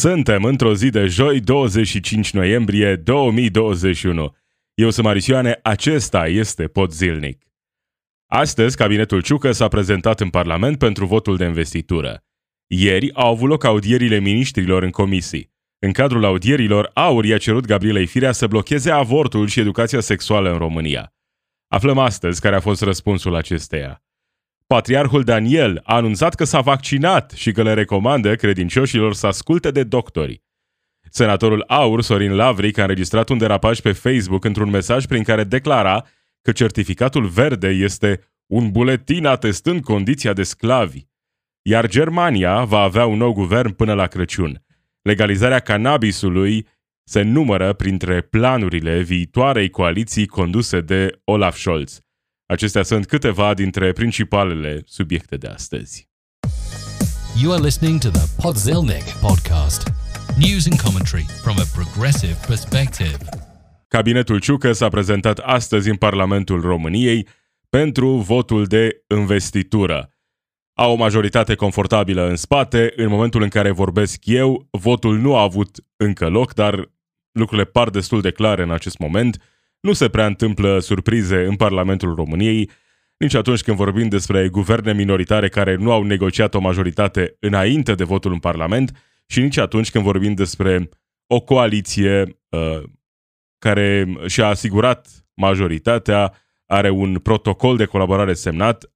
Suntem într-o zi de joi, 25 noiembrie 2021. Eu sunt Marisioane, acesta este Pod Zilnic. Astăzi, cabinetul Ciucă s-a prezentat în Parlament pentru votul de investitură. Ieri au avut loc audierile miniștrilor în comisii. În cadrul audierilor, Aur i-a cerut Gabrielei Firea să blocheze avortul și educația sexuală în România. Aflăm astăzi care a fost răspunsul acesteia. Patriarhul Daniel a anunțat că s-a vaccinat și că le recomandă credincioșilor să asculte de doctori. Senatorul Aur, Sorin Lavric, a înregistrat un derapaj pe Facebook într-un mesaj prin care declara că certificatul verde este un buletin atestând condiția de sclavi. Iar Germania va avea un nou guvern până la Crăciun. Legalizarea cannabisului se numără printre planurile viitoarei coaliții conduse de Olaf Scholz. Acestea sunt câteva dintre principalele subiecte de astăzi. You are listening to the Podzilnic podcast. News and commentary from a progressive perspective. Cabinetul Ciucă s-a prezentat astăzi în Parlamentul României pentru votul de investitură. Au o majoritate confortabilă în spate. În momentul în care vorbesc eu, votul nu a avut încă loc, dar lucrurile par destul de clare în acest moment. Nu se prea întâmplă surprize în Parlamentul României, nici atunci când vorbim despre guverne minoritare care nu au negociat o majoritate înainte de votul în Parlament și nici atunci când vorbim despre o coaliție uh, care și-a asigurat majoritatea, are un protocol de colaborare semnat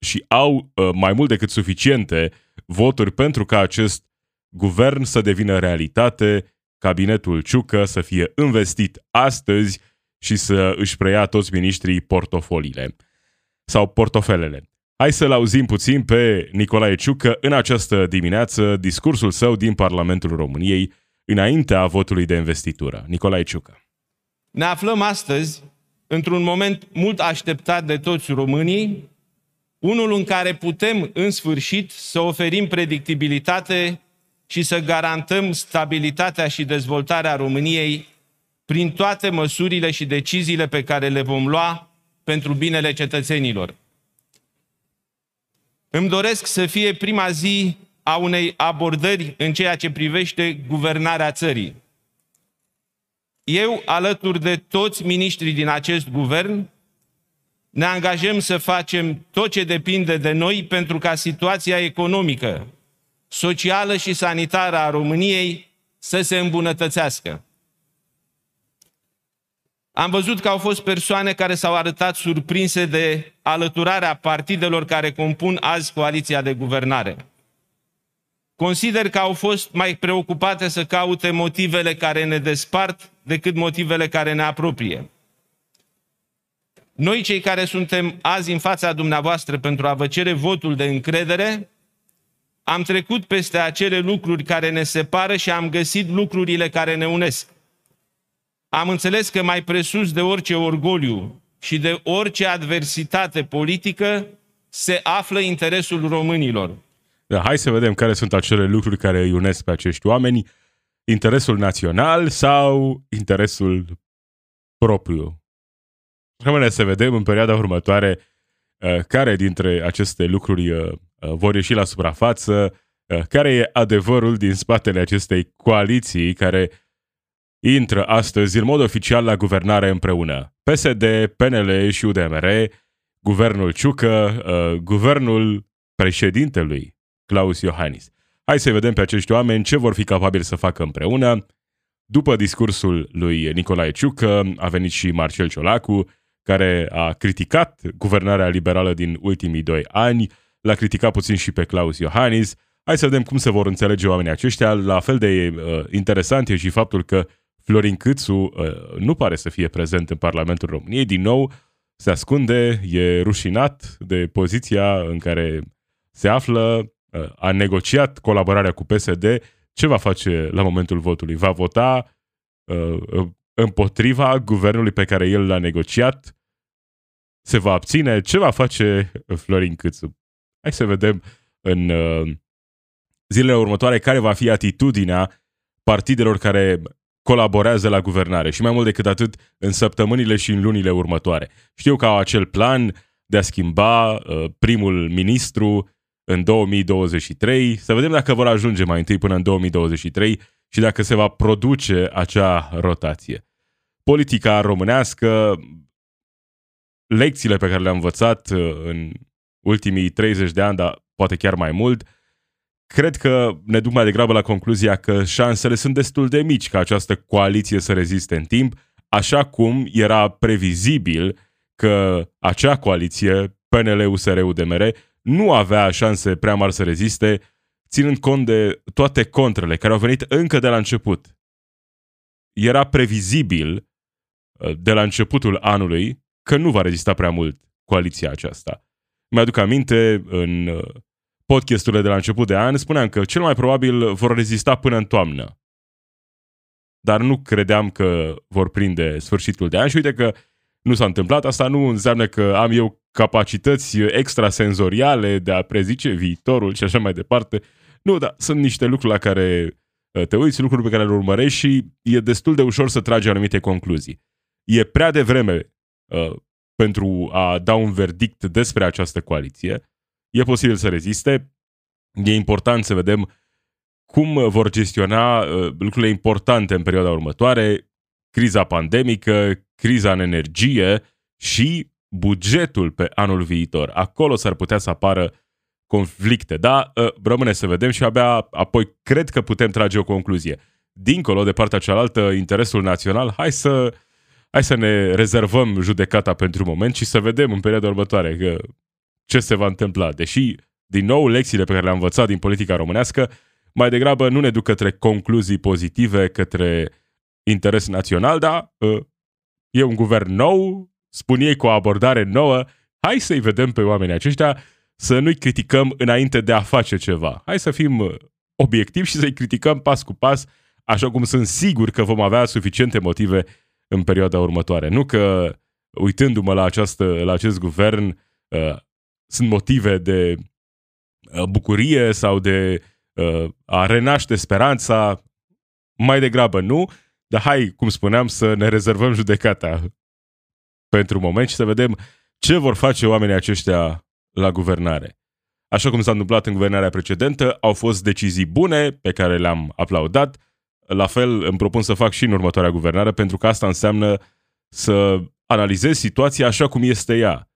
și au uh, mai mult decât suficiente voturi pentru ca acest guvern să devină realitate, cabinetul Ciucă să fie investit astăzi și să își preia toți miniștrii portofoliile sau portofelele. Hai să-l auzim puțin pe Nicolae Ciucă în această dimineață, discursul său din Parlamentul României, înaintea votului de investitură. Nicolae Ciucă. Ne aflăm astăzi într-un moment mult așteptat de toți românii, unul în care putem în sfârșit să oferim predictibilitate și să garantăm stabilitatea și dezvoltarea României prin toate măsurile și deciziile pe care le vom lua pentru binele cetățenilor. Îmi doresc să fie prima zi a unei abordări în ceea ce privește guvernarea țării. Eu, alături de toți miniștrii din acest guvern, ne angajăm să facem tot ce depinde de noi pentru ca situația economică, socială și sanitară a României să se îmbunătățească. Am văzut că au fost persoane care s-au arătat surprinse de alăturarea partidelor care compun azi coaliția de guvernare. Consider că au fost mai preocupate să caute motivele care ne despart decât motivele care ne apropie. Noi, cei care suntem azi în fața dumneavoastră pentru a vă cere votul de încredere, am trecut peste acele lucruri care ne separă și am găsit lucrurile care ne unesc am înțeles că mai presus de orice orgoliu și de orice adversitate politică se află interesul românilor. Da, hai să vedem care sunt acele lucruri care îi unesc pe acești oameni. Interesul național sau interesul propriu? Rămâne să vedem în perioada următoare uh, care dintre aceste lucruri uh, uh, vor ieși la suprafață, care e adevărul din spatele acestei coaliții care intră astăzi în mod oficial la guvernare împreună. PSD, PNL și UDMR, guvernul Ciucă, uh, guvernul președintelui Claus Iohannis. Hai să vedem pe acești oameni ce vor fi capabili să facă împreună. După discursul lui Nicolae Ciucă a venit și Marcel Ciolacu, care a criticat guvernarea liberală din ultimii doi ani, l-a criticat puțin și pe Claus Iohannis. Hai să vedem cum se vor înțelege oamenii aceștia. La fel de uh, interesant e și faptul că Florin Câțu uh, nu pare să fie prezent în Parlamentul României. Din nou, se ascunde, e rușinat de poziția în care se află, uh, a negociat colaborarea cu PSD. Ce va face la momentul votului? Va vota uh, împotriva guvernului pe care el l-a negociat? Se va abține? Ce va face Florin Câțu? Hai să vedem în zilele următoare care va fi atitudinea partidelor care colaborează la guvernare și mai mult decât atât în săptămânile și în lunile următoare. Știu că au acel plan de a schimba uh, primul ministru în 2023. Să vedem dacă vor ajunge mai întâi până în 2023 și dacă se va produce acea rotație. Politica românească, lecțiile pe care le-am învățat uh, în ultimii 30 de ani, dar poate chiar mai mult, cred că ne duc mai degrabă la concluzia că șansele sunt destul de mici ca această coaliție să reziste în timp, așa cum era previzibil că acea coaliție, PNL-USR-UDMR, nu avea șanse prea mari să reziste, ținând cont de toate contrele care au venit încă de la început. Era previzibil uh, de la începutul anului că nu va rezista prea mult coaliția aceasta. Mi-aduc aminte, în uh, podcasturile de la început de an, spuneam că cel mai probabil vor rezista până în toamnă. Dar nu credeam că vor prinde sfârșitul de an și uite că nu s-a întâmplat. Asta nu înseamnă că am eu capacități extrasenzoriale de a prezice viitorul și așa mai departe. Nu, dar sunt niște lucruri la care uh, te uiți, lucruri pe care le urmărești și e destul de ușor să tragi anumite concluzii. E prea devreme uh, pentru a da un verdict despre această coaliție. E posibil să reziste. E important să vedem cum vor gestiona uh, lucrurile importante în perioada următoare, criza pandemică, criza în energie și bugetul pe anul viitor. Acolo s-ar putea să apară conflicte. Da, ă, rămâne să vedem și abia apoi cred că putem trage o concluzie. Dincolo, de partea cealaltă, interesul național, hai să, hai să ne rezervăm judecata pentru moment și să vedem în perioada următoare că ce se va întâmpla. Deși, din nou, lecțiile pe care le-am învățat din politica românească mai degrabă nu ne duc către concluzii pozitive, către interes național, dar ă, e un guvern nou, spun ei cu o abordare nouă, hai să-i vedem pe oamenii aceștia, să nu-i criticăm înainte de a face ceva. Hai să fim uh, obiectivi și să-i criticăm pas cu pas, așa cum sunt sigur că vom avea suficiente motive în perioada următoare. Nu că, uitându-mă la, această, la acest guvern, uh, sunt motive de uh, bucurie sau de uh, a renaște speranța, mai degrabă nu, dar hai, cum spuneam, să ne rezervăm judecata pentru moment și să vedem ce vor face oamenii aceștia la guvernare. Așa cum s-a întâmplat în guvernarea precedentă, au fost decizii bune pe care le-am aplaudat. La fel îmi propun să fac și în următoarea guvernare, pentru că asta înseamnă să analizez situația așa cum este ea.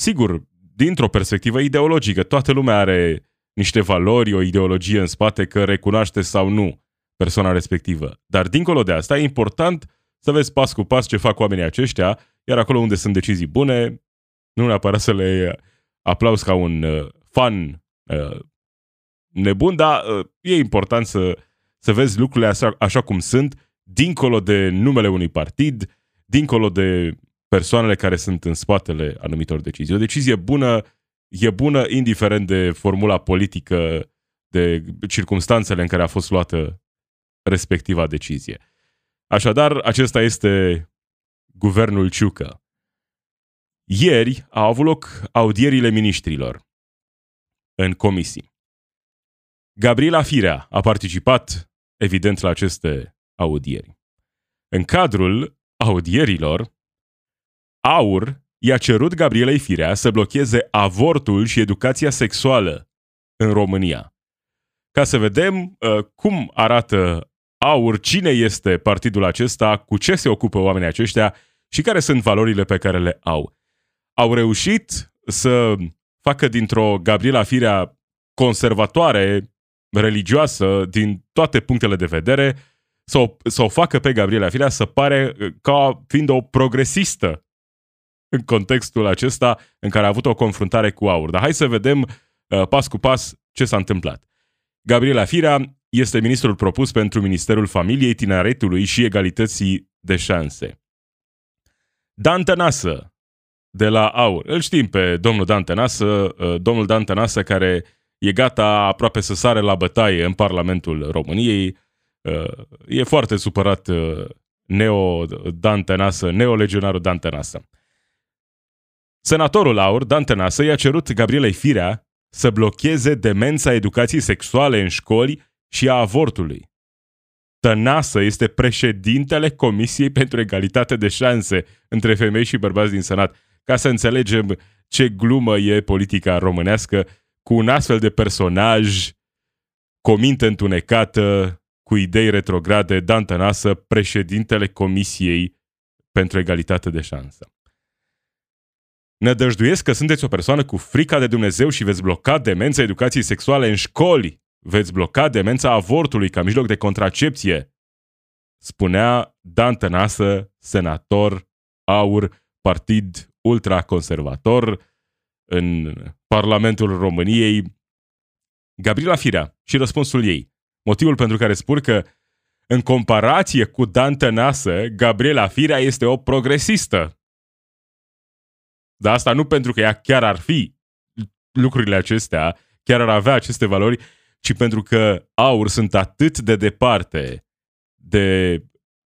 Sigur, dintr-o perspectivă ideologică, toată lumea are niște valori, o ideologie în spate că recunoaște sau nu persoana respectivă. Dar dincolo de asta, e important să vezi pas cu pas ce fac oamenii aceștia, iar acolo unde sunt decizii bune, nu neapărat să le aplauzi ca un uh, fan uh, nebun, dar uh, e important să, să vezi lucrurile așa, așa cum sunt, dincolo de numele unui partid, dincolo de persoanele care sunt în spatele anumitor decizii. O decizie bună e bună indiferent de formula politică, de circumstanțele în care a fost luată respectiva decizie. Așadar, acesta este guvernul Ciucă. Ieri au avut loc audierile ministrilor în comisii. Gabriela Firea a participat, evident, la aceste audieri. În cadrul audierilor, AUR i-a cerut Gabrielei Firea să blocheze avortul și educația sexuală în România. Ca să vedem uh, cum arată AUR, cine este partidul acesta, cu ce se ocupă oamenii aceștia și care sunt valorile pe care le au au reușit să facă dintr-o Gabriela Firea conservatoare, religioasă, din toate punctele de vedere, să o, să o facă pe Gabriela Firea să pare uh, ca fiind o progresistă în contextul acesta în care a avut o confruntare cu aur. Dar hai să vedem uh, pas cu pas ce s-a întâmplat. Gabriela Firea este ministrul propus pentru Ministerul Familiei, Tineretului și Egalității de Șanse. Dan Tănasă de la AUR. Îl știm pe domnul Dan Tănasă, uh, domnul Dan Tănasă care e gata aproape să sare la bătaie în Parlamentul României. Uh, e foarte supărat uh, neo Dan Tănasă, neolegionarul Dan Tănasă. Senatorul AUR, Dan Tănasă, i-a cerut Gabrielei Firea să blocheze demența educației sexuale în școli și a avortului. Tănasă este președintele Comisiei pentru Egalitate de Șanse între femei și bărbați din Senat ca să înțelegem ce glumă e politica românească cu un astfel de personaj cu o minte întunecată, cu idei retrograde, Dan Tănasă, președintele Comisiei pentru Egalitate de Șansă. Nădăjduiesc că sunteți o persoană cu frica de Dumnezeu și veți bloca demența educației sexuale în școli. Veți bloca demența avortului ca mijloc de contracepție. Spunea Dan Tănasă, senator, aur, partid ultraconservator în Parlamentul României. Gabriela Firea și răspunsul ei. Motivul pentru care spun că în comparație cu Dan Tănasă, Gabriela Firea este o progresistă. Dar asta nu pentru că ea chiar ar fi lucrurile acestea, chiar ar avea aceste valori, ci pentru că aur sunt atât de departe de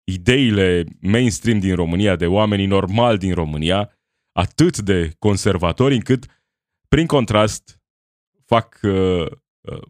ideile mainstream din România, de oamenii normali din România, atât de conservatori încât, prin contrast, fac, uh, uh,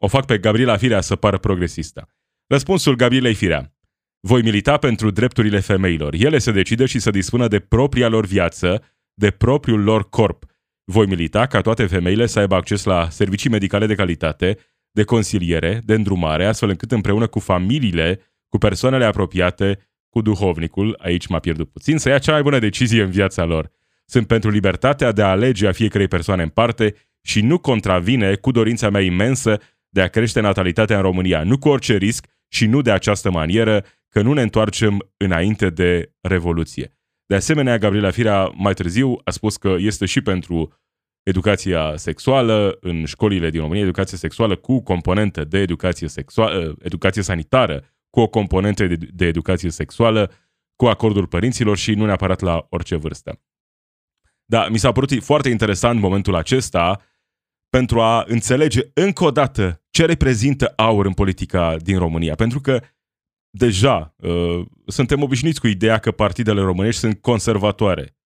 o fac pe Gabriela Firea să pară progresistă. Răspunsul Gabrielei Firea. Voi milita pentru drepturile femeilor. Ele se decidă și să dispună de propria lor viață, de propriul lor corp. Voi milita ca toate femeile să aibă acces la servicii medicale de calitate, de consiliere, de îndrumare, astfel încât împreună cu familiile, cu persoanele apropiate, cu duhovnicul, aici m-a pierdut puțin, să ia cea mai bună decizie în viața lor. Sunt pentru libertatea de a alege a fiecarei persoane în parte și nu contravine cu dorința mea imensă de a crește natalitatea în România, nu cu orice risc și nu de această manieră că nu ne întoarcem înainte de Revoluție. De asemenea, Gabriela Firea mai târziu a spus că este și pentru educația sexuală în școlile din România, educație sexuală cu componentă de educație, sexuală, educație sanitară, cu o componentă de, de educație sexuală, cu acordul părinților și nu neapărat la orice vârstă. Da, mi s-a părut foarte interesant momentul acesta pentru a înțelege încă o dată ce reprezintă aur în politica din România. Pentru că deja uh, suntem obișnuiți cu ideea că partidele românești sunt conservatoare.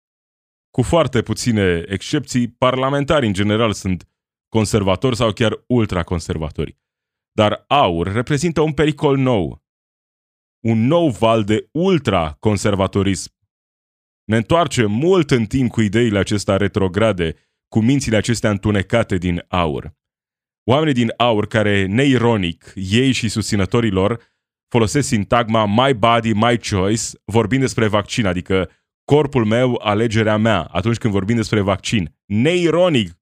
Cu foarte puține excepții, parlamentari în general sunt conservatori sau chiar ultraconservatori. Dar aur reprezintă un pericol nou. Un nou val de ultraconservatorism. Ne întoarce mult în timp cu ideile acestea retrograde, cu mințile acestea întunecate din aur. Oamenii din aur care, neironic, ei și susținătorii lor, folosesc sintagma my body, my choice, vorbind despre vaccin, adică corpul meu, alegerea mea, atunci când vorbim despre vaccin. Neironic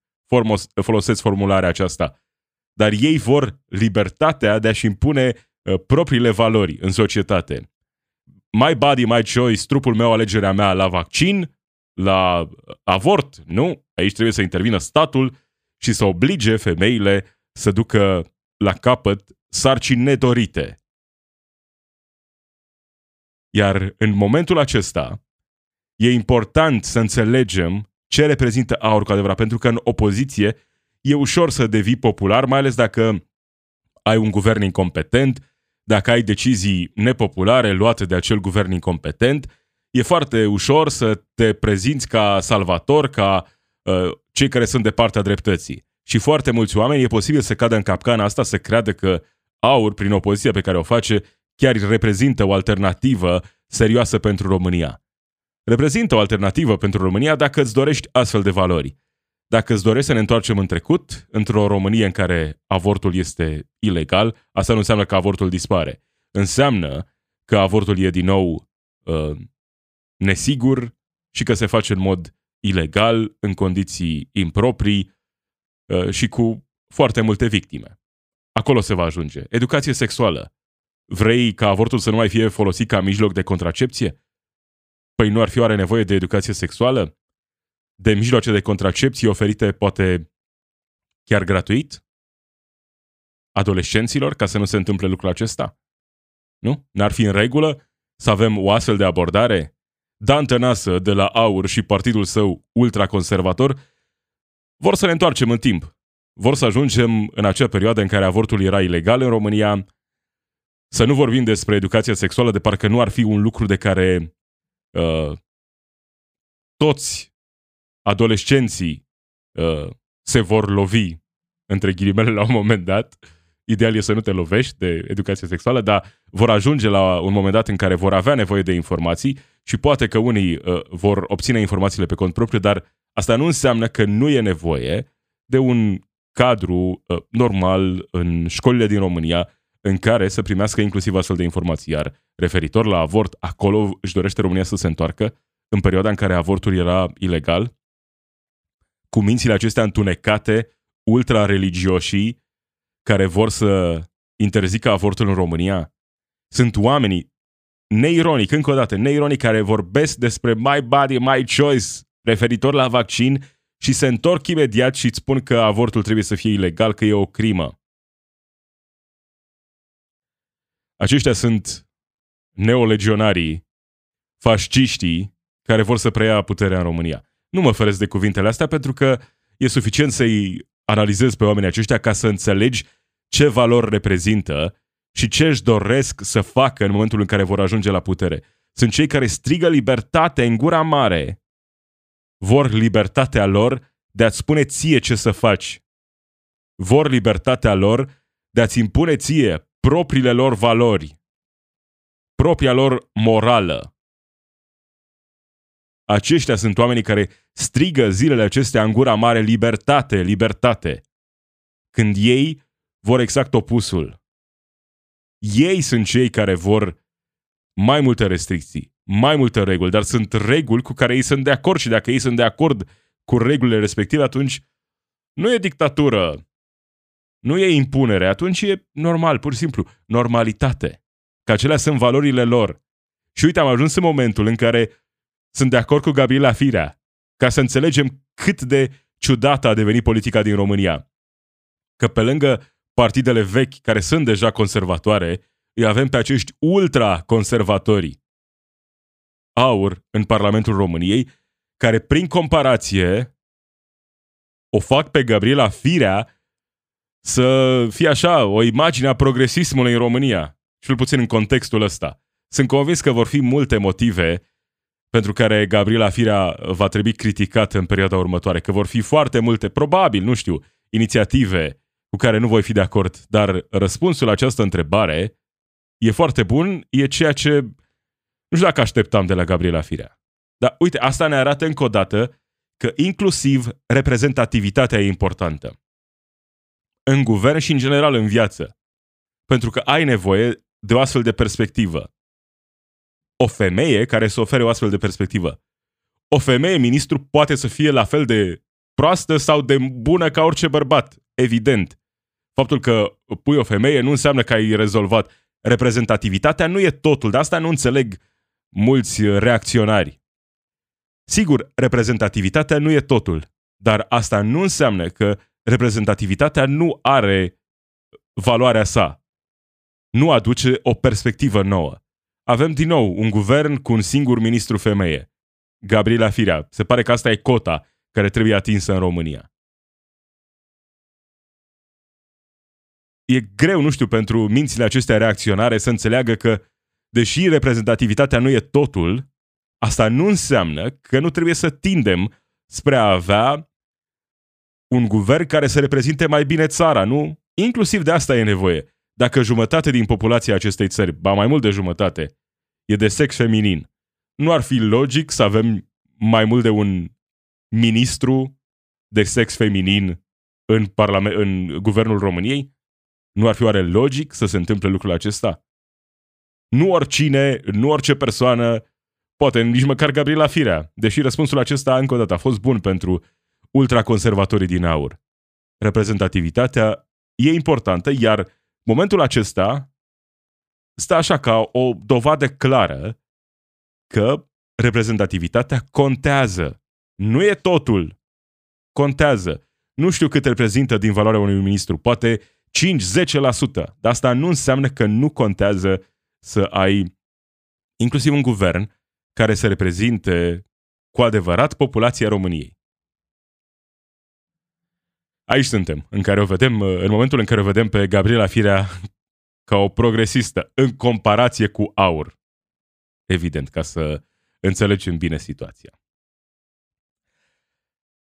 folosesc formularea aceasta. Dar ei vor libertatea de a-și impune uh, propriile valori în societate. My body, my choice, trupul meu, alegerea mea la vaccin, la avort, nu? Aici trebuie să intervină statul și să oblige femeile să ducă la capăt sarcini nedorite. Iar în momentul acesta, e important să înțelegem ce reprezintă aur cu adevărat, pentru că în opoziție e ușor să devii popular, mai ales dacă ai un guvern incompetent, dacă ai decizii nepopulare luate de acel guvern incompetent, e foarte ușor să te prezinți ca salvator, ca uh, cei care sunt de partea dreptății. Și foarte mulți oameni e posibil să cadă în capcana asta, să creadă că aur, prin opoziția pe care o face, chiar reprezintă o alternativă serioasă pentru România. Reprezintă o alternativă pentru România dacă îți dorești astfel de valori. Dacă îți dorești să ne întoarcem în trecut, într-o Românie în care avortul este ilegal, asta nu înseamnă că avortul dispare. Înseamnă că avortul e din nou uh, nesigur și că se face în mod ilegal, în condiții improprii uh, și cu foarte multe victime. Acolo se va ajunge. Educație sexuală. Vrei ca avortul să nu mai fie folosit ca mijloc de contracepție? Păi nu ar fi oare nevoie de educație sexuală? De mijloace de contracepție oferite poate chiar gratuit? Adolescenților, ca să nu se întâmple lucrul acesta? Nu? N-ar fi în regulă să avem o astfel de abordare? Dan Tănasă de la AUR și partidul său ultraconservator vor să ne întoarcem în timp. Vor să ajungem în acea perioadă în care avortul era ilegal în România, să nu vorbim despre educația sexuală de parcă nu ar fi un lucru de care uh, toți adolescenții uh, se vor lovi, între ghilimele, la un moment dat. Ideal e să nu te lovești de educație sexuală, dar vor ajunge la un moment dat în care vor avea nevoie de informații și poate că unii uh, vor obține informațiile pe cont propriu, dar asta nu înseamnă că nu e nevoie de un cadru uh, normal în școlile din România în care să primească inclusiv astfel de informații. Iar referitor la avort, acolo își dorește România să se întoarcă în perioada în care avortul era ilegal, cu mințile acestea întunecate, ultra-religioșii care vor să interzică avortul în România. Sunt oamenii, neironic, încă o dată, neironic, care vorbesc despre my body, my choice, referitor la vaccin și se întorc imediat și îți spun că avortul trebuie să fie ilegal, că e o crimă. Aceștia sunt neolegionarii, fasciștii care vor să preia puterea în România. Nu mă feresc de cuvintele astea pentru că e suficient să-i analizezi pe oamenii aceștia ca să înțelegi ce valori reprezintă și ce își doresc să facă în momentul în care vor ajunge la putere. Sunt cei care strigă libertate în gura mare. Vor libertatea lor de a-ți spune ție ce să faci. Vor libertatea lor de a-ți impune ție propriile lor valori, propria lor morală. Aceștia sunt oamenii care strigă zilele acestea în gura mare libertate, libertate. Când ei vor exact opusul. Ei sunt cei care vor mai multe restricții, mai multe reguli, dar sunt reguli cu care ei sunt de acord și dacă ei sunt de acord cu regulile respective, atunci nu e dictatură, nu e impunere, atunci e normal, pur și simplu, normalitate. Că acelea sunt valorile lor. Și uite, am ajuns în momentul în care sunt de acord cu Gabriela Firea, ca să înțelegem cât de ciudată a devenit politica din România. Că pe lângă partidele vechi, care sunt deja conservatoare, îi avem pe acești ultra-conservatori. Aur în Parlamentul României, care prin comparație o fac pe Gabriela Firea să fie așa, o imagine a progresismului în România, cel puțin în contextul ăsta. Sunt convins că vor fi multe motive pentru care Gabriela Firea va trebui criticată în perioada următoare, că vor fi foarte multe, probabil, nu știu, inițiative cu care nu voi fi de acord, dar răspunsul la această întrebare e foarte bun, e ceea ce nu știu dacă așteptam de la Gabriela Firea. Dar uite, asta ne arată încă o dată că inclusiv reprezentativitatea e importantă în guvern și în general în viață. Pentru că ai nevoie de o astfel de perspectivă. O femeie care să ofere o astfel de perspectivă. O femeie ministru poate să fie la fel de proastă sau de bună ca orice bărbat, evident. Faptul că pui o femeie nu înseamnă că ai rezolvat. Reprezentativitatea nu e totul, de asta nu înțeleg mulți reacționari. Sigur, reprezentativitatea nu e totul, dar asta nu înseamnă că reprezentativitatea nu are valoarea sa. Nu aduce o perspectivă nouă. Avem din nou un guvern cu un singur ministru femeie. Gabriela Firea. Se pare că asta e cota care trebuie atinsă în România. E greu, nu știu, pentru mințile acestea reacționare să înțeleagă că, deși reprezentativitatea nu e totul, asta nu înseamnă că nu trebuie să tindem spre a avea un guvern care să reprezinte mai bine țara, nu? Inclusiv de asta e nevoie. Dacă jumătate din populația acestei țări, ba mai mult de jumătate, e de sex feminin, nu ar fi logic să avem mai mult de un ministru de sex feminin în, parlament, în guvernul României? Nu ar fi oare logic să se întâmple lucrul acesta? Nu oricine, nu orice persoană, poate nici măcar Gabriela Firea, deși răspunsul acesta, încă o dată, a fost bun pentru ultraconservatorii din aur. Reprezentativitatea e importantă, iar momentul acesta stă așa ca o dovadă clară că reprezentativitatea contează. Nu e totul. Contează. Nu știu cât reprezintă din valoarea unui ministru, poate 5-10%, dar asta nu înseamnă că nu contează să ai inclusiv un guvern care să reprezinte cu adevărat populația României. Aici suntem, în care o vedem, în momentul în care o vedem pe Gabriela Firea ca o progresistă, în comparație cu aur. Evident, ca să înțelegem bine situația.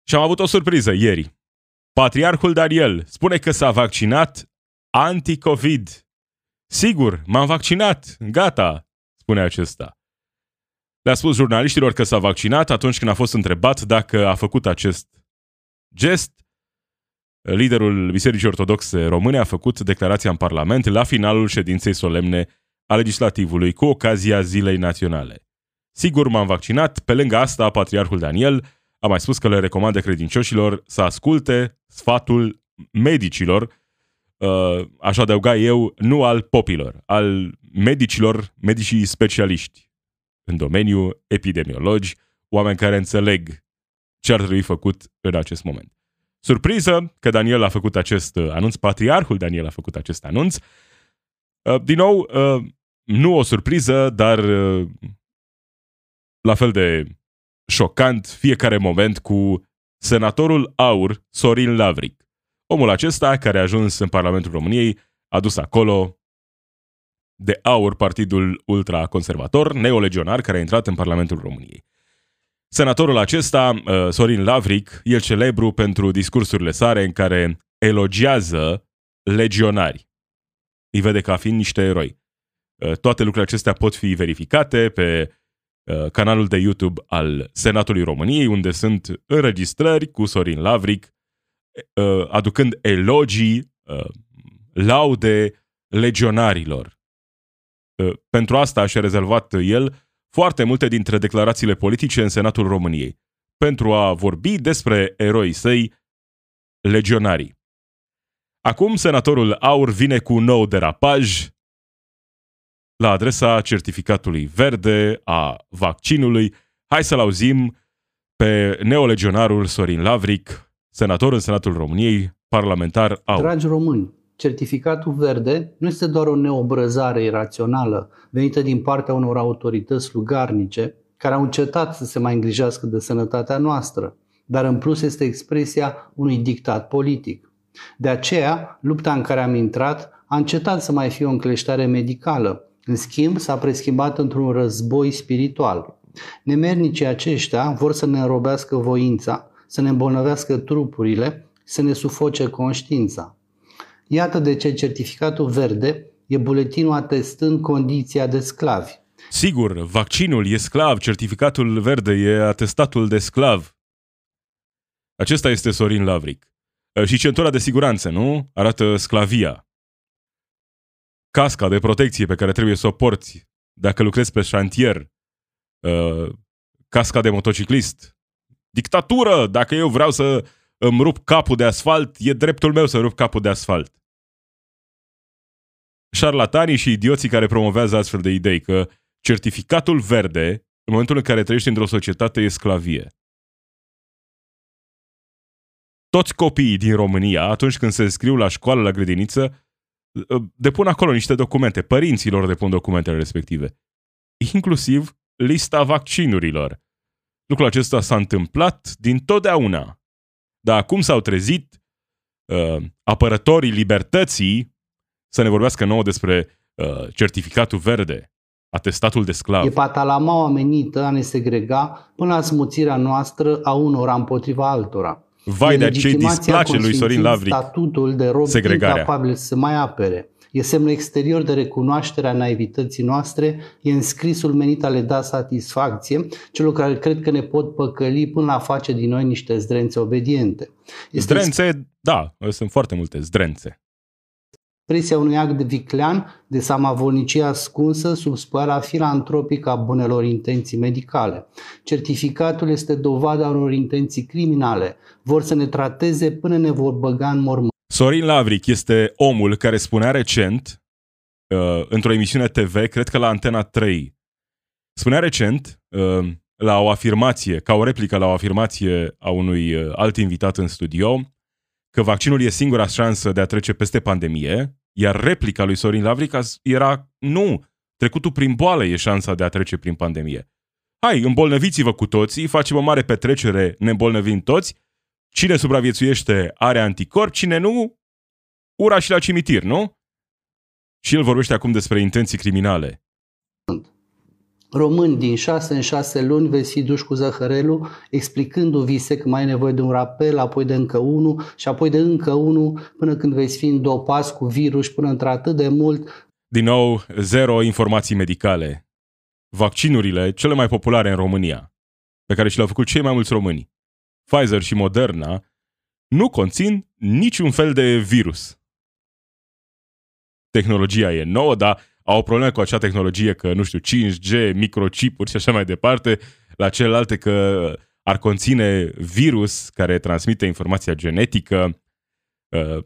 Și am avut o surpriză ieri. Patriarhul Daniel spune că s-a vaccinat anti-COVID. Sigur, m-am vaccinat, gata, spune acesta. Le-a spus jurnaliștilor că s-a vaccinat atunci când a fost întrebat dacă a făcut acest gest liderul Bisericii Ortodoxe Române a făcut declarația în Parlament la finalul ședinței solemne a legislativului cu ocazia Zilei Naționale. Sigur m-am vaccinat, pe lângă asta Patriarhul Daniel a mai spus că le recomandă credincioșilor să asculte sfatul medicilor, uh, aș adăuga eu, nu al popilor, al medicilor, medicii specialiști în domeniu, epidemiologi, oameni care înțeleg ce ar trebui făcut în acest moment. Surpriză că Daniel a făcut acest uh, anunț, patriarhul Daniel a făcut acest anunț. Uh, din nou, uh, nu o surpriză, dar la fel de șocant fiecare moment cu senatorul aur Sorin Lavric. Omul acesta, care a ajuns în Parlamentul României, a dus acolo de aur partidul ultraconservator, neolegionar, care a intrat în Parlamentul României. Senatorul acesta, uh, Sorin Lavric, e celebru pentru discursurile sale în care elogiază legionari. Îi vede ca fiind niște eroi. Uh, toate lucrurile acestea pot fi verificate pe uh, canalul de YouTube al Senatului României, unde sunt înregistrări cu Sorin Lavric, aducând elogii, laude legionarilor. Pentru asta și-a rezervat el foarte multe dintre declarațiile politice în Senatul României, pentru a vorbi despre eroii săi, legionarii. Acum, senatorul Aur vine cu un nou derapaj la adresa certificatului verde, a vaccinului. Hai să-l auzim pe neolegionarul Sorin Lavric, senator în Senatul României, parlamentar Aur. Dragi români, certificatul verde nu este doar o neobrăzare irațională venită din partea unor autorități slugarnice care au încetat să se mai îngrijească de sănătatea noastră, dar în plus este expresia unui dictat politic. De aceea, lupta în care am intrat a încetat să mai fie o încleștare medicală. În schimb, s-a preschimbat într-un război spiritual. Nemernicii aceștia vor să ne înrobească voința, să ne îmbolnăvească trupurile, să ne sufoce conștiința. Iată de ce certificatul verde e buletinul atestând condiția de sclavi. Sigur, vaccinul e sclav, certificatul verde e atestatul de sclav. Acesta este Sorin Lavric. Și centura de siguranță, nu? Arată sclavia. Casca de protecție pe care trebuie să o porți dacă lucrezi pe șantier. Casca de motociclist. Dictatură! Dacă eu vreau să îmi rup capul de asfalt, e dreptul meu să rup capul de asfalt. Șarlatanii și idioții care promovează astfel de idei că certificatul verde, în momentul în care trăiești într-o societate, e sclavie. Toți copiii din România, atunci când se înscriu la școală, la grădiniță, depun acolo niște documente. Părinților depun documentele respective. Inclusiv lista vaccinurilor. Lucrul acesta s-a întâmplat din totdeauna. Dar acum s-au trezit uh, apărătorii libertății să ne vorbească nouă despre uh, certificatul verde, atestatul de sclav. E patalama amenită a ne segrega până la smuțirea noastră a unora împotriva altora. Vai de ce displace lui Sorin Lavric statutul de rob segregarea. incapabil să se mai apere. E semnul exterior de recunoaștere a naivității noastre, e înscrisul menit a le da satisfacție celor care cred că ne pot păcăli până la face din noi niște zdrențe obediente. Este zdrențe, da, sunt foarte multe zdrențe. Presia unui act de viclean, de samavolnicie ascunsă sub spălarea filantropică a bunelor intenții medicale. Certificatul este dovada unor intenții criminale. Vor să ne trateze până ne vor băga în mormânt. Sorin Lavric este omul care spunea recent, uh, într-o emisiune TV, cred că la Antena 3, spunea recent, uh, la o afirmație, ca o replică la o afirmație a unui uh, alt invitat în studio, că vaccinul e singura șansă de a trece peste pandemie, iar replica lui Sorin Lavrica era nu, trecutul prin boală e șansa de a trece prin pandemie. Hai, îmbolnăviți-vă cu toții, facem o mare petrecere, ne îmbolnăvim toți, cine supraviețuiește are anticorp, cine nu, ura și la cimitir, nu? Și el vorbește acum despre intenții criminale români din 6 în 6 luni veți fi duși cu zăhărelul explicându-vi se că mai ai nevoie de un rapel, apoi de încă unul și apoi de încă unul până când veți fi îndopați cu virus până într-atât de mult. Din nou, zero informații medicale. Vaccinurile cele mai populare în România, pe care și le-au făcut cei mai mulți români, Pfizer și Moderna, nu conțin niciun fel de virus. Tehnologia e nouă, dar au o problemă cu acea tehnologie că, nu știu, 5G, microchipuri și așa mai departe, la celelalte că ar conține virus care transmite informația genetică, uh,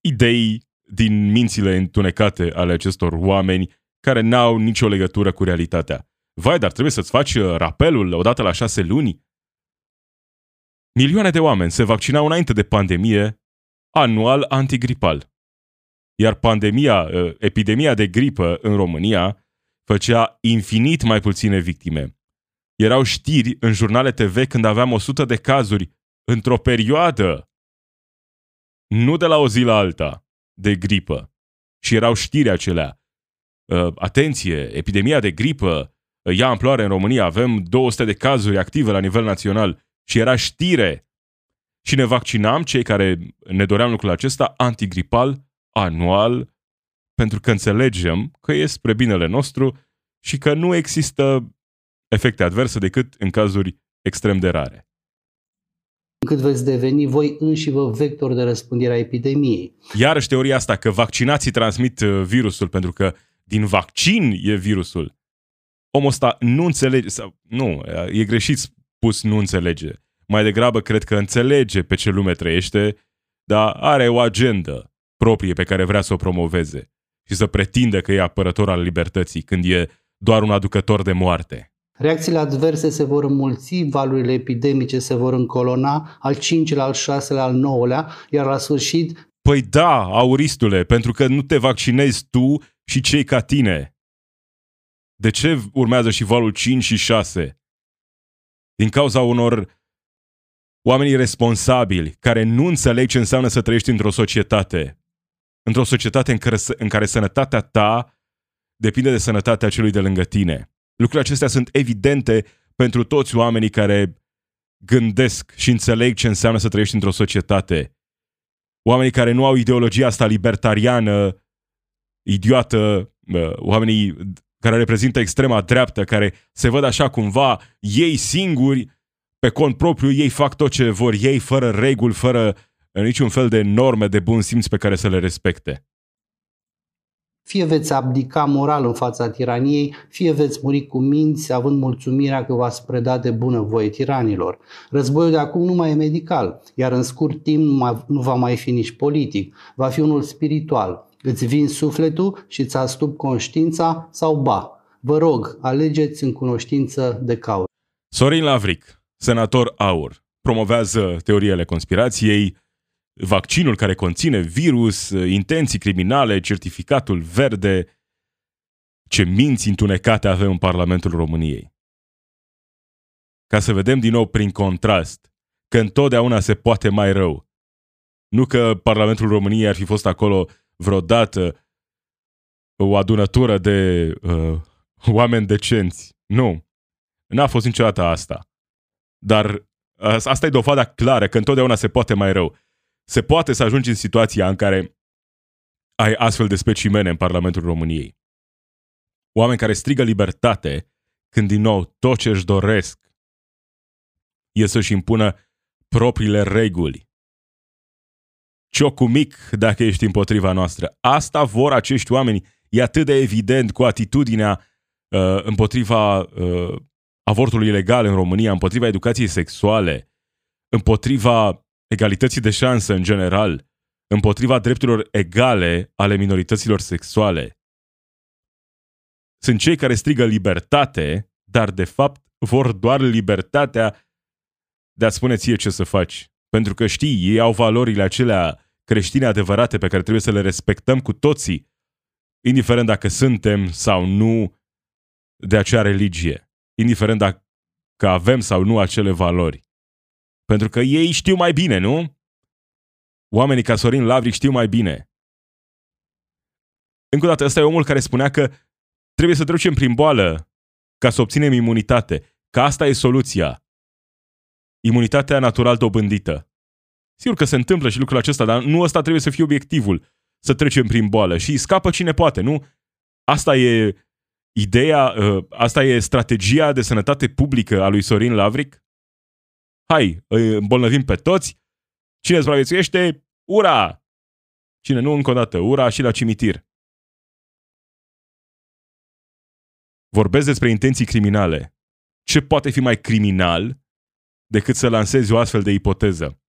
idei din mințile întunecate ale acestor oameni care n-au nicio legătură cu realitatea. Vai, dar trebuie să-ți faci uh, rapelul odată la șase luni? Milioane de oameni se vaccinau înainte de pandemie anual antigripal. Iar pandemia, uh, epidemia de gripă în România făcea infinit mai puține victime. Erau știri în jurnale TV când aveam 100 de cazuri într-o perioadă. Nu de la o zi la alta, de gripă. Și erau știri acelea. Uh, atenție, epidemia de gripă ia amploare în România, avem 200 de cazuri active la nivel național și era știre. Și ne vaccinam, cei care ne doream lucrul acesta, antigripal, anual, pentru că înțelegem că e spre binele nostru și că nu există efecte adverse decât în cazuri extrem de rare. Încât veți deveni voi înși vă vector de răspândire a epidemiei. Iarăși teoria asta că vaccinații transmit uh, virusul pentru că din vaccin e virusul. Omul ăsta nu înțelege, sau, nu, e greșit spus nu înțelege. Mai degrabă cred că înțelege pe ce lume trăiește, dar are o agendă proprie pe care vrea să o promoveze și să pretindă că e apărător al libertății când e doar un aducător de moarte. Reacțiile adverse se vor înmulți, valurile epidemice se vor încolona, al cincilea, al șaselea, al nouălea, iar la sfârșit... Păi da, auristule, pentru că nu te vaccinezi tu și cei ca tine. De ce urmează și valul 5 și 6? Din cauza unor oameni responsabili care nu înțeleg ce înseamnă să trăiești într-o societate. Într-o societate în care, în care sănătatea ta depinde de sănătatea celui de lângă tine. Lucrurile acestea sunt evidente pentru toți oamenii care gândesc și înțeleg ce înseamnă să trăiești într-o societate. Oamenii care nu au ideologia asta libertariană, idiotă, oamenii care reprezintă extrema dreaptă, care se văd așa cumva ei singuri, pe cont propriu, ei fac tot ce vor ei, fără reguli, fără niciun fel de norme de bun simț pe care să le respecte. Fie veți abdica moral în fața tiraniei, fie veți muri cu minți, având mulțumirea că v-ați predat de bună voie tiranilor. Războiul de acum nu mai e medical, iar în scurt timp nu va mai fi nici politic, va fi unul spiritual. Îți vin sufletul și îți astup conștiința sau ba. Vă rog, alegeți în cunoștință de cauză. Sorin Lavric, senator AUR, promovează teoriile conspirației, vaccinul care conține virus, intenții criminale, certificatul verde. Ce minți întunecate avem în Parlamentul României. Ca să vedem din nou prin contrast că întotdeauna se poate mai rău. Nu că Parlamentul României ar fi fost acolo vreodată o adunătură de uh, oameni decenți. Nu. N-a fost niciodată asta. Dar uh, asta e dovada clară că întotdeauna se poate mai rău. Se poate să ajungi în situația în care ai astfel de specimene în Parlamentul României. Oameni care strigă libertate când din nou tot ce își doresc e să-și impună propriile reguli ciocul mic dacă ești împotriva noastră. Asta vor acești oameni. E atât de evident cu atitudinea uh, împotriva uh, avortului ilegal în România, împotriva educației sexuale, împotriva egalității de șansă în general, împotriva drepturilor egale ale minorităților sexuale. Sunt cei care strigă libertate, dar de fapt vor doar libertatea de a spune ție ce să faci. Pentru că știi, ei au valorile acelea creștine adevărate pe care trebuie să le respectăm cu toții, indiferent dacă suntem sau nu de acea religie, indiferent dacă avem sau nu acele valori. Pentru că ei știu mai bine, nu? Oamenii ca Sorin Lavric știu mai bine. Încă o dată, ăsta e omul care spunea că trebuie să trecem prin boală ca să obținem imunitate, că asta e soluția imunitatea natural dobândită. Sigur că se întâmplă și lucrul acesta, dar nu ăsta trebuie să fie obiectivul, să trecem prin boală și scapă cine poate, nu? Asta e ideea, ă, asta e strategia de sănătate publică a lui Sorin Lavric? Hai, îi îmbolnăvim pe toți, Cine supraviețuiește, ura! Cine nu, încă o dată, ura și la cimitir. Vorbesc despre intenții criminale. Ce poate fi mai criminal decât să lansezi o astfel de ipoteză?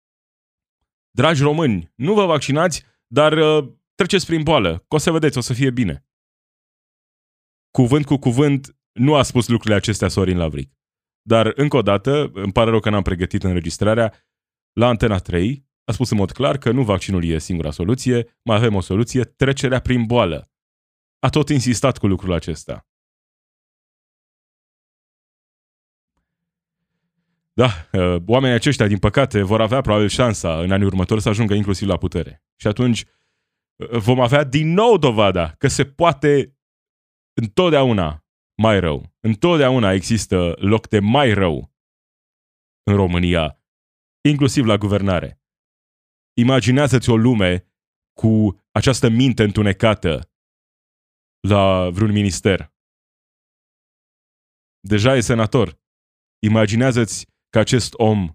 Dragi români, nu vă vaccinați, dar uh, treceți prin boală, că o să vedeți, o să fie bine. Cuvânt cu cuvânt, nu a spus lucrurile acestea Sorin Lavric. Dar, încă o dată, îmi pare rău că n-am pregătit înregistrarea, la Antena 3 a spus în mod clar că nu vaccinul e singura soluție, mai avem o soluție, trecerea prin boală. A tot insistat cu lucrul acesta. Da, uh, oamenii aceștia, din păcate, vor avea probabil șansa în anii următori să ajungă inclusiv la putere. Și atunci uh, vom avea din nou dovada că se poate întotdeauna mai rău. Întotdeauna există loc de mai rău în România, inclusiv la guvernare. Imaginează-ți o lume cu această minte întunecată la vreun minister. Deja e senator. Imaginează-ți că acest om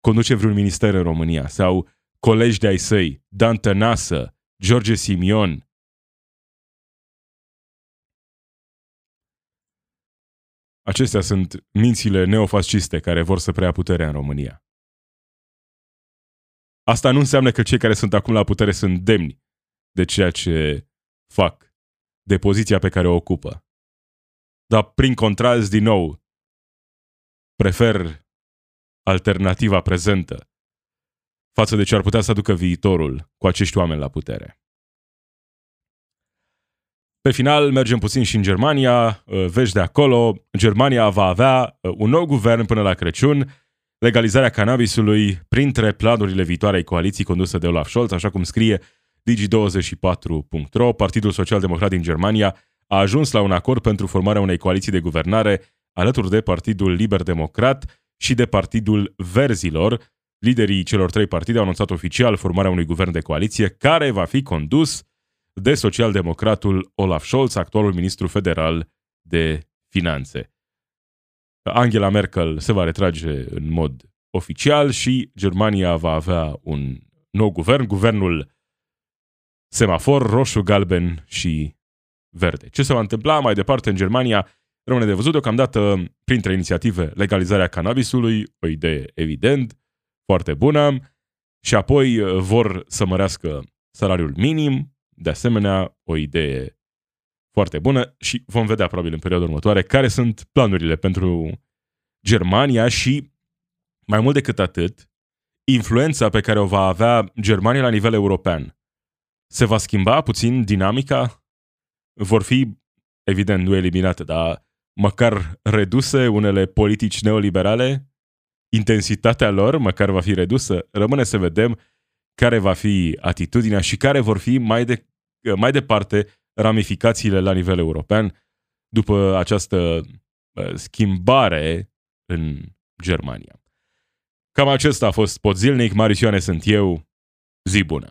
conduce vreun minister în România sau colegi de ai săi, Dan Tănasă, George Simion. Acestea sunt mințile neofasciste care vor să preia puterea în România. Asta nu înseamnă că cei care sunt acum la putere sunt demni de ceea ce fac, de poziția pe care o ocupă. Dar prin contrast, din nou, prefer alternativa prezentă față de ce ar putea să aducă viitorul cu acești oameni la putere. Pe final, mergem puțin și în Germania, uh, vești de acolo. Germania va avea uh, un nou guvern până la Crăciun, legalizarea cannabisului printre planurile viitoarei coaliții condusă de Olaf Scholz, așa cum scrie Digi24.ro. Partidul Social Democrat din Germania a ajuns la un acord pentru formarea unei coaliții de guvernare alături de Partidul Liber Democrat, și de Partidul Verzilor. Liderii celor trei partide au anunțat oficial formarea unui guvern de coaliție care va fi condus de socialdemocratul Olaf Scholz, actualul ministru federal de finanțe. Angela Merkel se va retrage în mod oficial și Germania va avea un nou guvern, guvernul semafor roșu, galben și verde. Ce se va întâmpla mai departe în Germania Rămâne de văzut deocamdată printre inițiative legalizarea cannabisului, o idee evident, foarte bună, și apoi uh, vor să mărească salariul minim, de asemenea o idee foarte bună și vom vedea probabil în perioada următoare care sunt planurile pentru Germania și mai mult decât atât, influența pe care o va avea Germania la nivel european. Se va schimba puțin dinamica? Vor fi, evident, nu eliminate, dar măcar reduse unele politici neoliberale, intensitatea lor măcar va fi redusă, rămâne să vedem care va fi atitudinea și care vor fi mai, de, mai departe ramificațiile la nivel european după această schimbare în Germania. Cam acesta a fost Pot Zilnic, Marius Ioane sunt eu, zi bună!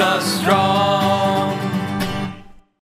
us strong.